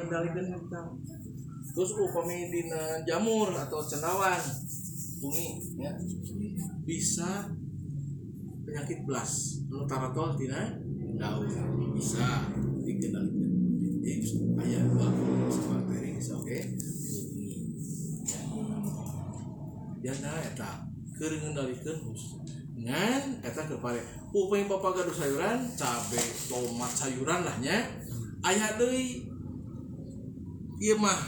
mengendalikan kita. Terus upami dina jamur atau cendawan bungi ya bisa penyakit belas. Nu taratol tina daun bisa dikendalikan jadi ayah dua bakteri bisa oke? Bungi ya nah eta keur ngendalikeun ngan eta kepare upami bapak gaduh sayuran cabe tomat sayuran lah nya. Aya deui ieu mah.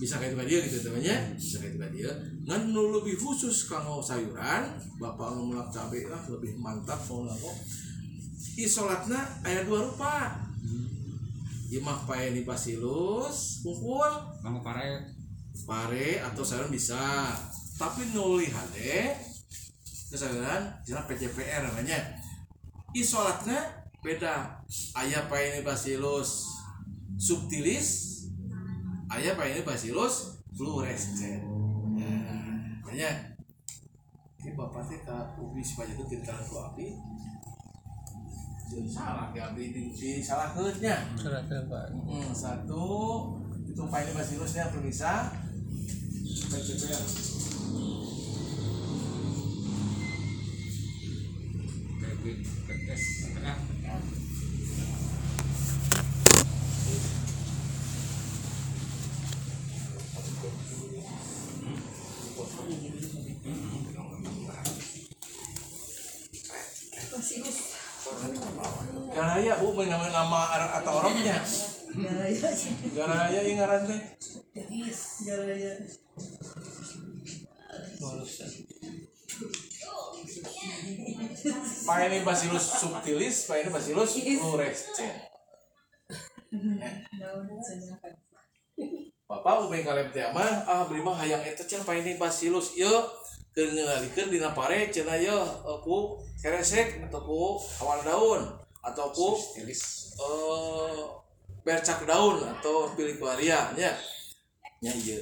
Bisa kayak itu dia gitu temannya bisa kayak itu dia ngan nu lebih khusus kanggo sayuran bapak nu mulak cabe lah lebih mantap mau ngaku isolatna aya dua rupa. Ieu mah pae di basilus kumpul. Kamu pare. Pare atau sayuran bisa. Tapi nuli hade kesayuran jelas PCPR namanya. Isolatnya beda. Ayah paine bacillus subtilis ayah paine bacillus fluorescens nah, banyak ini bapak teh ke ubi supaya itu tidak terlalu api Jadi salah ya api di, di salah Surat apa? Hmm, satu itu paine bacillusnya permisa. PCPR tes tengah Garaya bu nama nama ar- atau orangnya Garaya. Garaya yang ngaran teh Garaya. Paene bacillus subtilis, paene bacillus fluorescens. Daun senyakan. Bapak ubeng kalem teh mah ah beli mah hayang eta cenah paene bacillus ieu keur ngalikeun dina pare cenah ieu eh, ku keresek atau ku awal daun atau ku stilis eh bercak daun atau pilikuaria nya nya ieu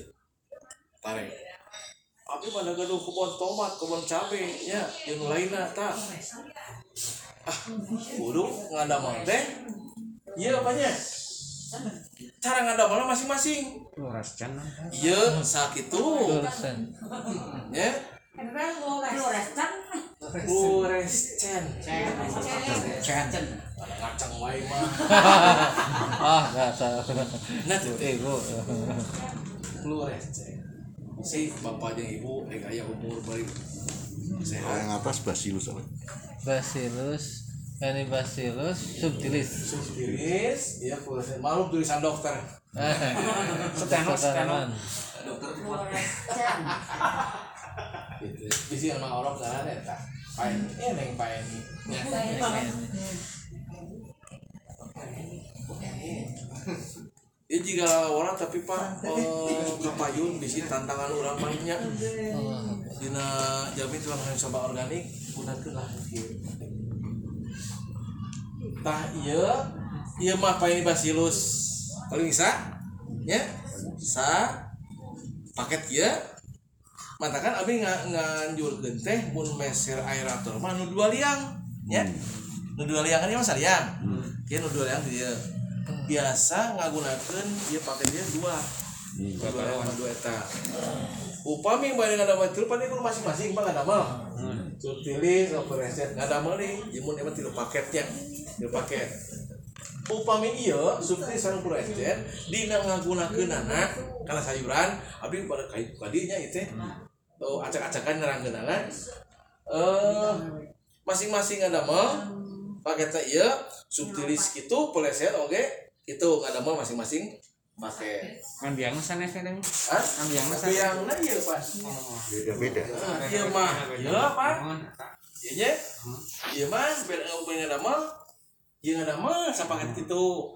pare Abi mana gaduh kebun tomat, kebun cabe, nya jeung lainna tah. Ah, kudu ngadamel teh. Ieu apa nya? Cara ngadamel masing-masing. luras can Ieu sakitu Fluorescen. wae mah. Ah, enggak. Nah, teh. Ibu. fluorescen. Si bapak jeung ibu eh aya umur sehat. yang atas bacillus apa? Bacillus, ini Bacillus subtilis. Subtilis, ya fluorescen. Malum tulisan dokter. Stenos, Tanaman. Gitu. Bisi sama orang kan eta. Paen, eh neng paen. Ya jika orang tapi pak eh, kapayun bisi tantangan orang banyak. Dina jamin tulang coba organik gunakan lah. Tah iya. Iya mah paen bacillus paling bisa ya. Sa paket ya matakan abi nga nganjur teh mun meser aerator mah nu dua liang ya. Nu dua liang kan ya mas liang ya nu dua liang dia. Biasa ngagunakeun dia pakai dia dua. Dua liang sama dua eta. Upami bari ngadamel tilu pan ieu masing-masing mah ngadamel. Subtilis operation ngadamel nih. Jimun emang tilu paketnya tilu paket. Upami ieu subtilis sareng fluorescen dina ngagunakeunana kana sayuran abdi pada kait kadinya teh oh, acak-acakan nerangkeunana eh masing-masing ngadamel paketnya ieu subtilis kitu fluorescen oge itu ngadamel masing-masing paket kan biang sana kadang ah kan biang tapi yang na ieu pas beda-beda Ah, ieu mah. Ieu apa ieu nya? Ieu mah. Beda pengen ngadamel ieu ngadamel sapaket kitu